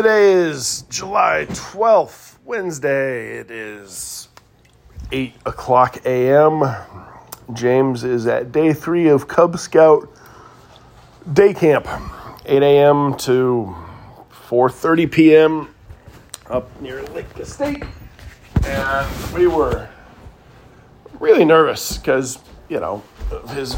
Today is July 12th, Wednesday. It is 8 o'clock a.m. James is at day three of Cub Scout day camp, 8 a.m. to 4.30 p.m. up near Lake Estate. And we were really nervous because, you know, his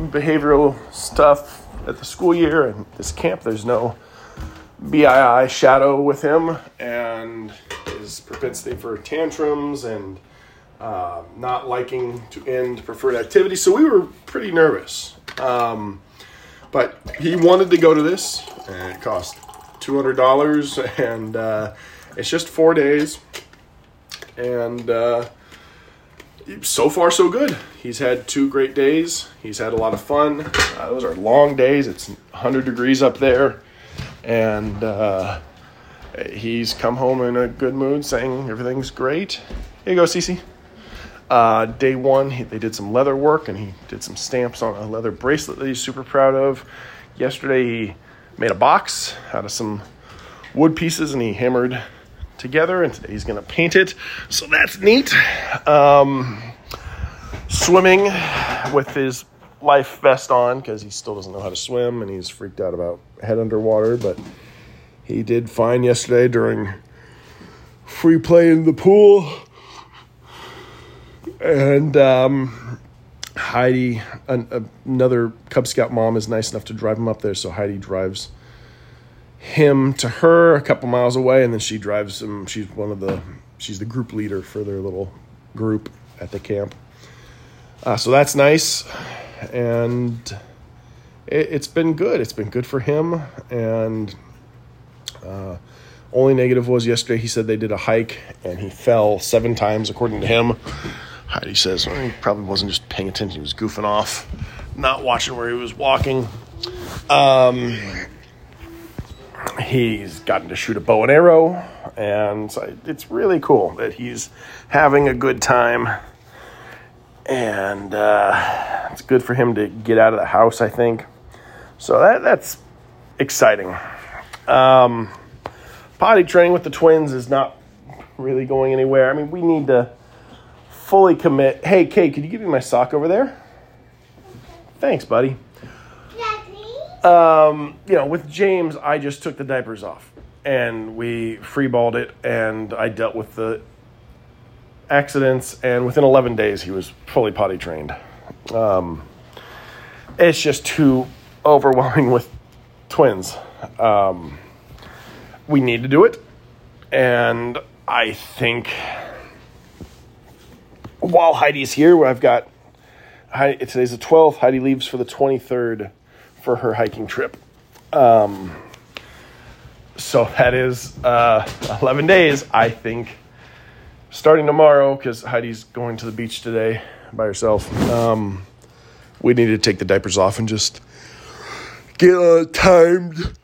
behavioral stuff at the school year and this camp. There's no BII shadow with him and his propensity for tantrums and uh, not liking to end preferred activity. So we were pretty nervous. Um, but he wanted to go to this, and it cost $200, and uh, it's just four days. And uh, so far, so good. He's had two great days. He's had a lot of fun. Uh, those are long days. It's 100 degrees up there and uh, he's come home in a good mood, saying everything's great. Here you go, Cece. Uh, day one, he, they did some leather work, and he did some stamps on a leather bracelet that he's super proud of. Yesterday, he made a box out of some wood pieces, and he hammered together. And today, he's going to paint it, so that's neat. Um, swimming with his life vest on because he still doesn't know how to swim and he's freaked out about head underwater. But he did fine yesterday during free play in the pool. And um, Heidi, an, another Cub Scout mom, is nice enough to drive him up there. So Heidi drives him to her a couple miles away, and then she drives him. She's one of the she's the group leader for their little group at the camp. Uh, so that's nice and it, has been good. It's been good for him. And uh, only negative was yesterday. He said they did a hike and he fell seven times, according to him. Heidi says well, he probably wasn't just paying attention; he was goofing off, not watching where he was walking. Um, he's gotten to shoot a bow and arrow, and it's really cool that he's having a good time and uh, it's good for him to get out of the house. I think so. That that's exciting. Um, potty training with the twins is not really going anywhere. I mean, we need to fully commit. Hey, Cade, could you give me my sock over there? Thanks, buddy. Um, you know, with James, I just took the diapers off and we freeballed it, and I dealt with the accidents, and within 11 days, he was fully potty trained. Um, it's just too overwhelming with twins. Um, we need to do it, and I think while Heidi's here, where I've got Heidi, today's the 12th. Heidi leaves for the 23rd for her hiking trip. Um, so that is uh, 11 days. I think starting tomorrow, because Heidi's going to the beach today by herself, um, we need to take the diapers off and just get uh, timed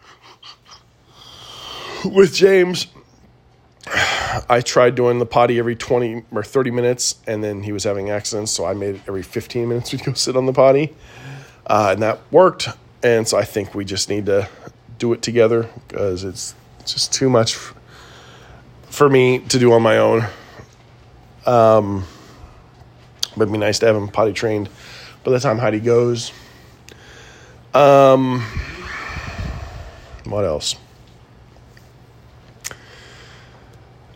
with James. I tried doing the potty every 20 or 30 minutes, and then he was having accidents, so I made it every 15 minutes we'd go sit on the potty. Uh, and that worked. And so I think we just need to do it together because it's just too much for me to do on my own. Um, but it'd be nice to have him potty trained by the time Heidi goes. Um, what else?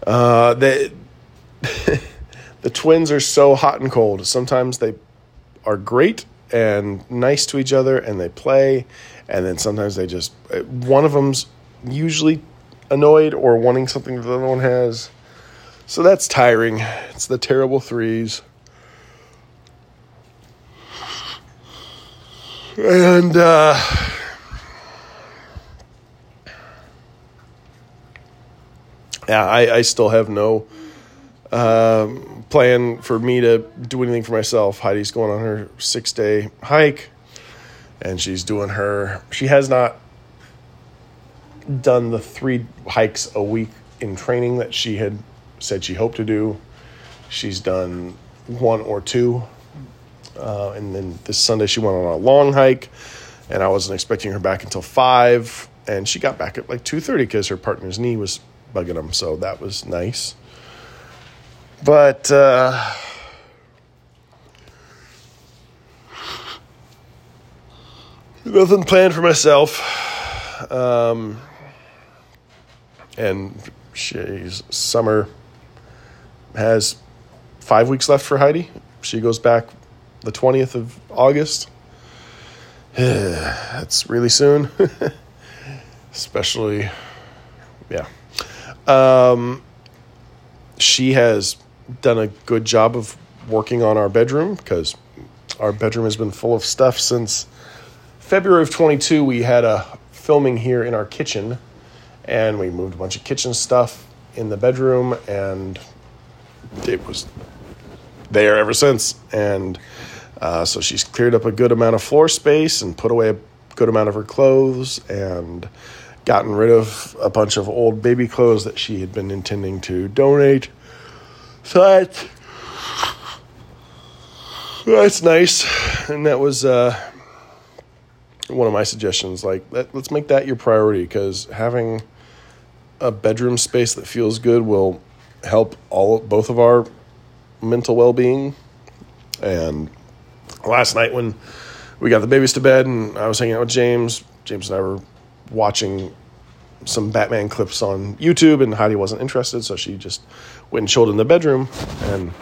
Uh, the the twins are so hot and cold. Sometimes they are great and nice to each other, and they play, and then sometimes they just one of them's usually annoyed or wanting something that the other one has. So that's tiring. It's the terrible threes. And uh, yeah, I, I still have no um, plan for me to do anything for myself. Heidi's going on her six day hike, and she's doing her. She has not done the three hikes a week in training that she had said she hoped to do. She's done one or two. Uh, and then this Sunday she went on a long hike, and I wasn't expecting her back until five. and she got back at like 2.30 because her partner's knee was bugging him so that was nice but uh, nothing planned for myself um, and she's summer has five weeks left for heidi. She goes back the 20th of august. That's really soon. Especially yeah. Um, she has done a good job of working on our bedroom because our bedroom has been full of stuff since February of 22. We had a filming here in our kitchen and we moved a bunch of kitchen stuff in the bedroom and it was there ever since. And uh, so she's cleared up a good amount of floor space and put away a good amount of her clothes and gotten rid of a bunch of old baby clothes that she had been intending to donate. So that's nice, and that was uh, one of my suggestions. Like, let, let's make that your priority because having a bedroom space that feels good will help all both of our mental well being. And last night when we got the babies to bed and I was hanging out with James, James and I were watching some Batman clips on YouTube, and Heidi wasn't interested, so she just went and chilled in the bedroom and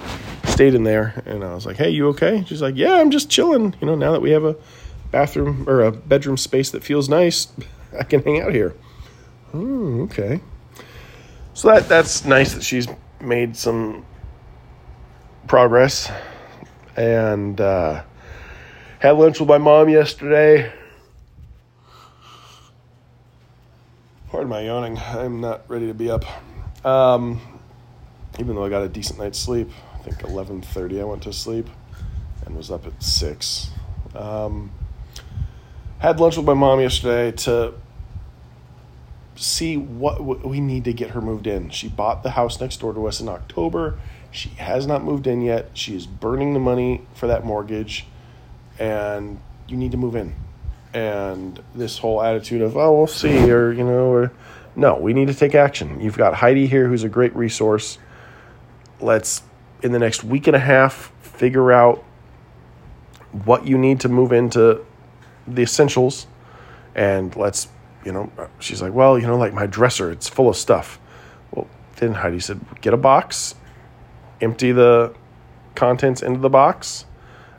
stayed in there. And I was like, "Hey, you okay?" She's like, "Yeah, I'm just chilling. You know, now that we have a bathroom or a bedroom space that feels nice, I can hang out here." Oh, okay. So that that's nice that she's made some progress, and uh, had lunch with my mom yesterday. Pardon my yawning. I'm not ready to be up. Um, even though I got a decent night's sleep, I think 11:30 I went to sleep and was up at 6. Um, had lunch with my mom yesterday to see what we need to get her moved in. She bought the house next door to us in October. She has not moved in yet. She is burning the money for that mortgage and you need to move in and this whole attitude of oh we'll see or you know or no we need to take action you've got heidi here who's a great resource let's in the next week and a half figure out what you need to move into the essentials and let's you know uh, she's like well you know like my dresser it's full of stuff well then heidi said get a box empty the contents into the box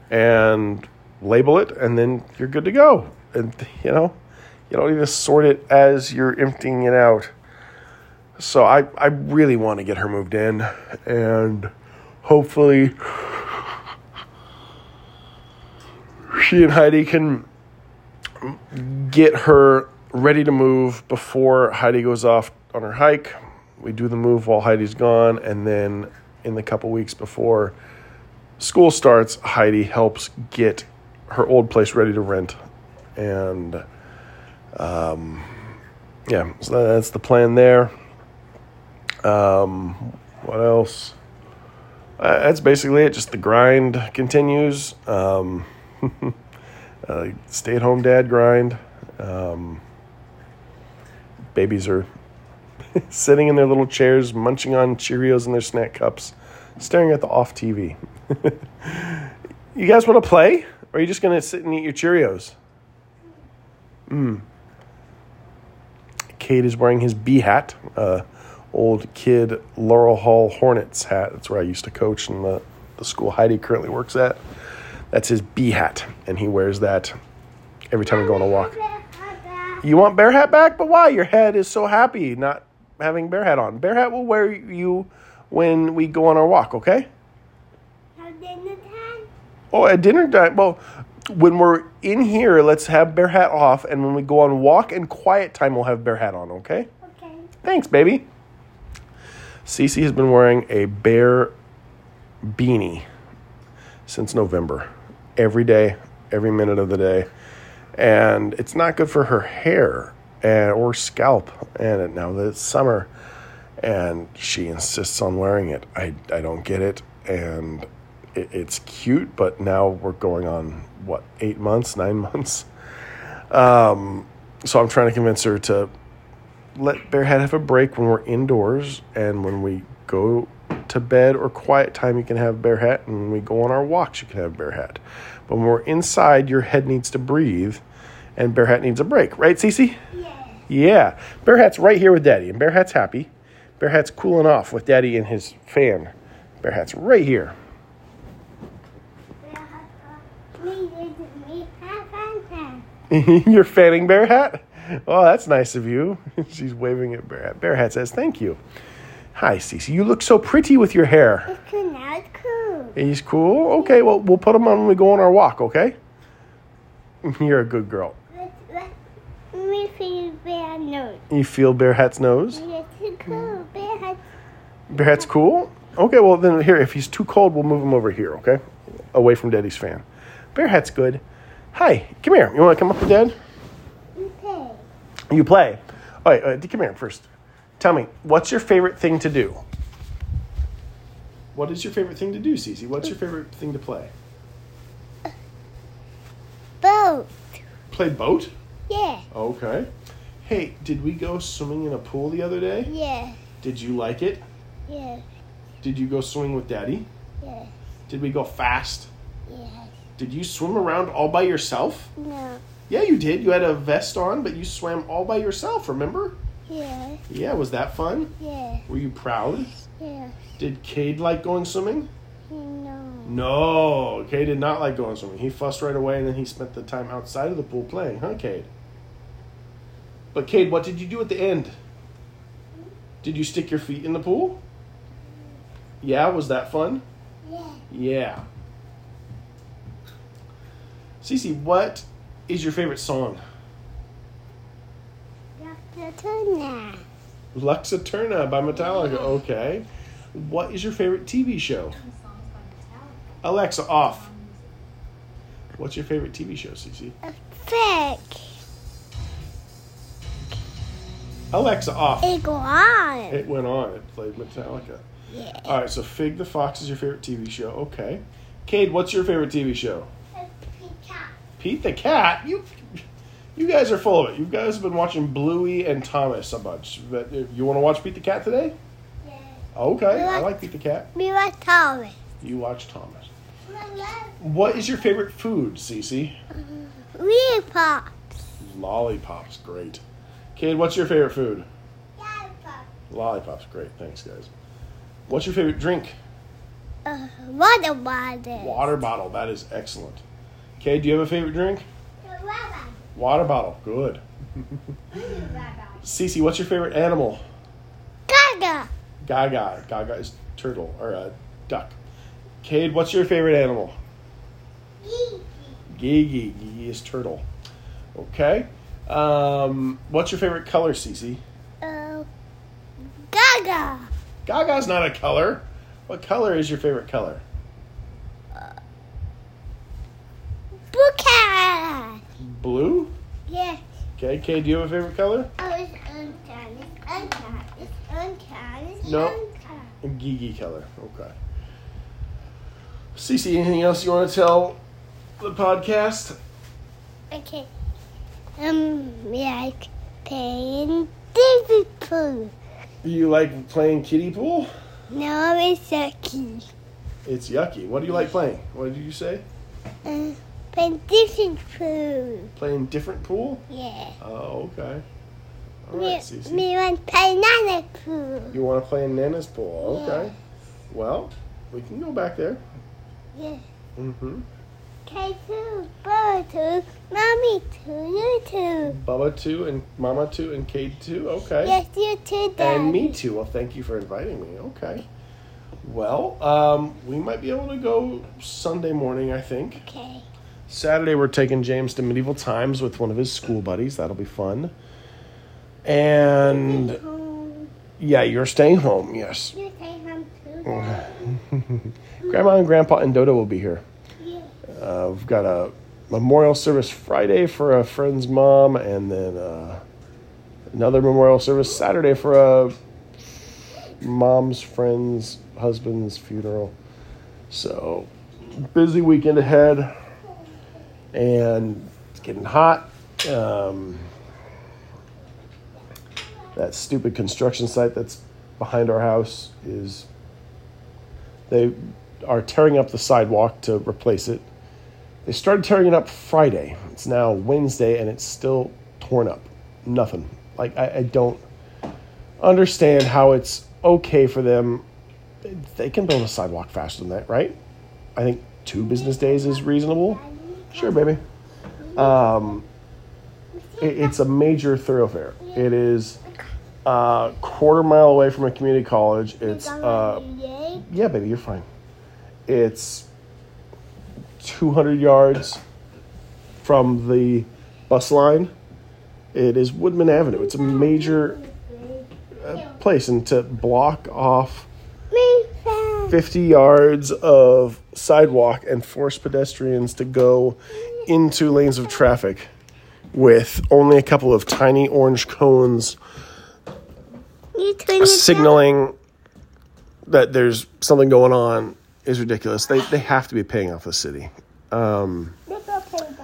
and label it and then you're good to go and you know, you don't to sort it as you're emptying it out. So I, I really want to get her moved in and hopefully she and Heidi can get her ready to move before Heidi goes off on her hike. We do the move while Heidi's gone, and then in the couple weeks before school starts, Heidi helps get her old place ready to rent and um, yeah, so that's the plan there. Um, what else? Uh, that's basically it. Just the grind continues. Um, uh, stay at home dad grind. Um, babies are sitting in their little chairs, munching on Cheerios in their snack cups, staring at the off TV. you guys want to play? Or are you just going to sit and eat your Cheerios? Mm. Cade is wearing his B hat, uh, old kid Laurel Hall Hornets hat. That's where I used to coach in the, the school Heidi currently works at. That's his B hat, and he wears that every time we go on a walk. You want Bear Hat back? But why? Your head is so happy not having Bear Hat on. Bear Hat will wear you when we go on our walk, okay? At dinner time? Oh, at dinner time. Well, when we're in here, let's have Bear Hat off, and when we go on walk and quiet time, we'll have Bear Hat on, okay? Okay. Thanks, baby. Cece has been wearing a bear beanie since November, every day, every minute of the day, and it's not good for her hair and or scalp. And now that it's summer, and she insists on wearing it, I I don't get it, and it, it's cute, but now we're going on what eight months, nine months. Um, so I'm trying to convince her to let Bearhead have a break when we're indoors and when we go to bed or quiet time, you can have bear hat And when we go on our walks, you can have Bearhead. But when we're inside, your head needs to breathe and Bear Hat needs a break. Right, Cece? Yeah. Yeah. Bear Hat's right here with Daddy, and Bear Hat's happy. Bear Hat's cooling off with Daddy and his fan. Bear Hat's right here. Me, me, have fun. You're fanning Bearhat? Oh, that's nice of you. She's waving at Bear Hat. Bear Hat says, Thank you. Hi, Cece. You look so pretty with your hair. It's He's cool? Okay, well, we'll put him on when we go on our walk, okay? You're a good girl. Let's, let's, me feel bear Hat's nose. You feel Bearhat's nose? Yes, it's cool. Bear has Bearhat's cool? Okay, well, then here, if he's too cold, we'll move him over here, okay? Away from Daddy's fan. Bear Hat's good. Hi, come here. You want to come up with Dad? okay. You play. All right, uh, come here first. Tell me, what's your favorite thing to do? What is your favorite thing to do, Cece? What's your favorite thing to play? Boat. Play boat? Yeah. Okay. Hey, did we go swimming in a pool the other day? Yeah. Did you like it? Yeah. Did you go swimming with Daddy? Yeah. Did we go fast? Yeah. Did you swim around all by yourself? No. Yeah, you did. You had a vest on, but you swam all by yourself, remember? Yeah. Yeah, was that fun? Yeah. Were you proud? Yeah. Did Cade like going swimming? No. No, Cade did not like going swimming. He fussed right away and then he spent the time outside of the pool playing, huh, Cade? But, Cade, what did you do at the end? Did you stick your feet in the pool? Yeah, was that fun? Yeah. Yeah. Cece, what is your favorite song? Dr. Tuna. Lux Eterna by Metallica. Okay. What is your favorite TV show? Alexa, off. What's your favorite TV show, Cece? Fig. Alexa, off. It go on. It went on. It played Metallica. Yeah. All right, so Fig the Fox is your favorite TV show. Okay. Cade, what's your favorite TV show? Pete the Cat. Pete the Cat. You, you guys are full of it. You guys have been watching Bluey and Thomas a bunch. But you want to watch Pete the Cat today? Yeah. Okay, I like Pete the Cat. Me want Thomas. You watch Thomas. What is your favorite food, Cece? We pop. Lollipops, great. Cade, what's your favorite food? Lollipops, great. Thanks, guys. What's your favorite drink? Uh, water water. Water bottle. That is excellent. Cade, do you have a favorite drink? Water bottle. Good. Cece, what's your favorite animal? Gaga. Gaga. Gaga is turtle or a duck. Cade, what's your favorite animal? Gigi. Gigi Gigi is turtle. Okay. Um, what's your favorite color, Cece? Uh, Gaga. Gaga's not a color. What color is your favorite color? Buka. Blue? Yeah. Okay, Cade, do you have a favorite color? Oh, it's unkind. It's unkind. It's unkind. It's No. unkind. A Gigi color. Okay. Cece, anything else you want to tell the podcast? Okay. Um, like playing David Pool. Do you like playing kiddie pool? No, it's yucky. It's yucky. What do you like playing? What did you say? Uh, playing David Pool. Playing different pool? Yeah. Oh, okay. All Me, right, Cece. me want banana pool. You want to play in Nana's pool? Yeah. Okay. Well, we can go back there. Yeah. Mm-hmm. K2, Bubba 2, Mommy 2, you 2. Bubba two and Mama two and Cade two. Okay. Yes, you 2, Daddy. And me too. Well, thank you for inviting me. Okay. Well, um, we might be able to go Sunday morning, I think. Okay. Saturday, we're taking James to Medieval Times with one of his school buddies. That'll be fun. And yeah, you're staying home, yes. You say home too, Grandma and Grandpa and Dodo will be here. Uh, we've got a memorial service Friday for a friend's mom, and then uh, another memorial service Saturday for a mom's friend's husband's funeral. So busy weekend ahead, and it's getting hot. Um, That stupid construction site that's behind our house is. They are tearing up the sidewalk to replace it. They started tearing it up Friday. It's now Wednesday and it's still torn up. Nothing. Like, I, I don't understand how it's okay for them. They can build a sidewalk faster than that, right? I think two business days is reasonable. Sure, baby. Um, it, it's a major thoroughfare. It is a quarter mile away from a community college. It's uh, yeah, baby, you're fine. It's 200 yards from the bus line. It is Woodman Avenue. It's a major uh, place, and to block off. 50 yards of sidewalk and force pedestrians to go into lanes of traffic with only a couple of tiny orange cones signaling that there's something going on is ridiculous. They, they have to be paying off the city. Um, down. Look up and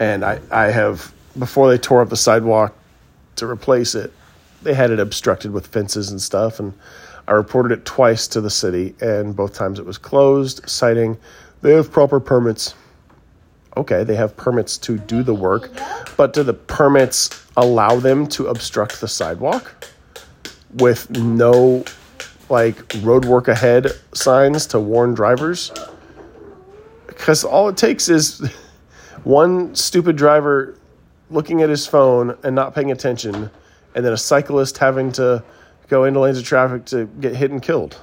and I, I have, before they tore up the sidewalk to replace it, they had it obstructed with fences and stuff. And I reported it twice to the city, and both times it was closed, citing they have proper permits. Okay, they have permits to do the work, but do the permits allow them to obstruct the sidewalk with no like road work ahead signs to warn drivers? Because all it takes is one stupid driver looking at his phone and not paying attention, and then a cyclist having to go into lanes of traffic to get hit and killed.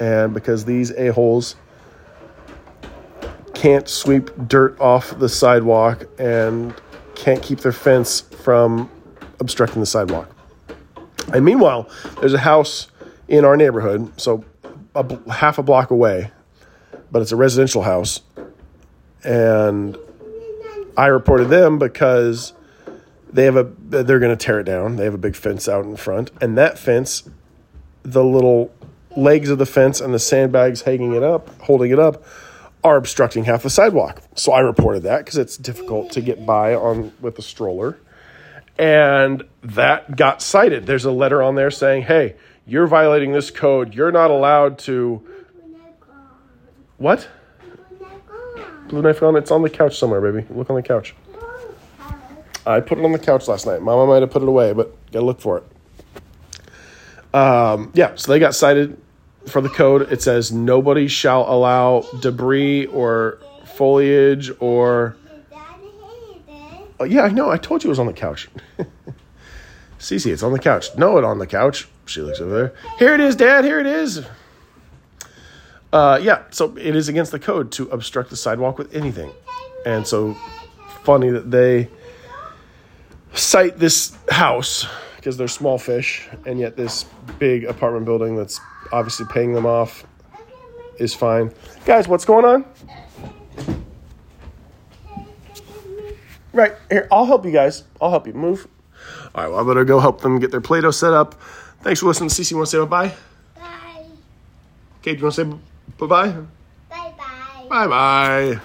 And because these a-holes can't sweep dirt off the sidewalk and can't keep their fence from obstructing the sidewalk. And meanwhile, there's a house in our neighborhood, so a, half a block away, but it's a residential house. And I reported them because they have a they're going to tear it down. They have a big fence out in front, and that fence, the little legs of the fence and the sandbags hanging it up, holding it up, are obstructing half the sidewalk. So I reported that because it's difficult to get by on with a stroller, and that got cited. There's a letter on there saying, "Hey, you're violating this code. You're not allowed to." What? Blue knife on? It's on the couch somewhere, baby. Look on the couch. I put it on the couch last night. Mama might have put it away, but gotta look for it. Um, yeah, so they got cited for the code. It says nobody shall allow debris or foliage or. Oh, yeah, I know. I told you it was on the couch. Cece, it's on the couch. No, it on the couch. She looks over there. Here it is, Dad. Here it is. Uh, yeah, so it is against the code to obstruct the sidewalk with anything. And so funny that they cite this house because they're small fish, and yet this big apartment building that's obviously paying them off is fine. Guys, what's going on? Right here, I'll help you guys. I'll help you move. All right, well, I better go help them get their Play-Doh set up. Thanks for listening. Cece, you want to say bye-bye? Bye. Cade, you want to say bye-bye? Bye bye. Bye-bye.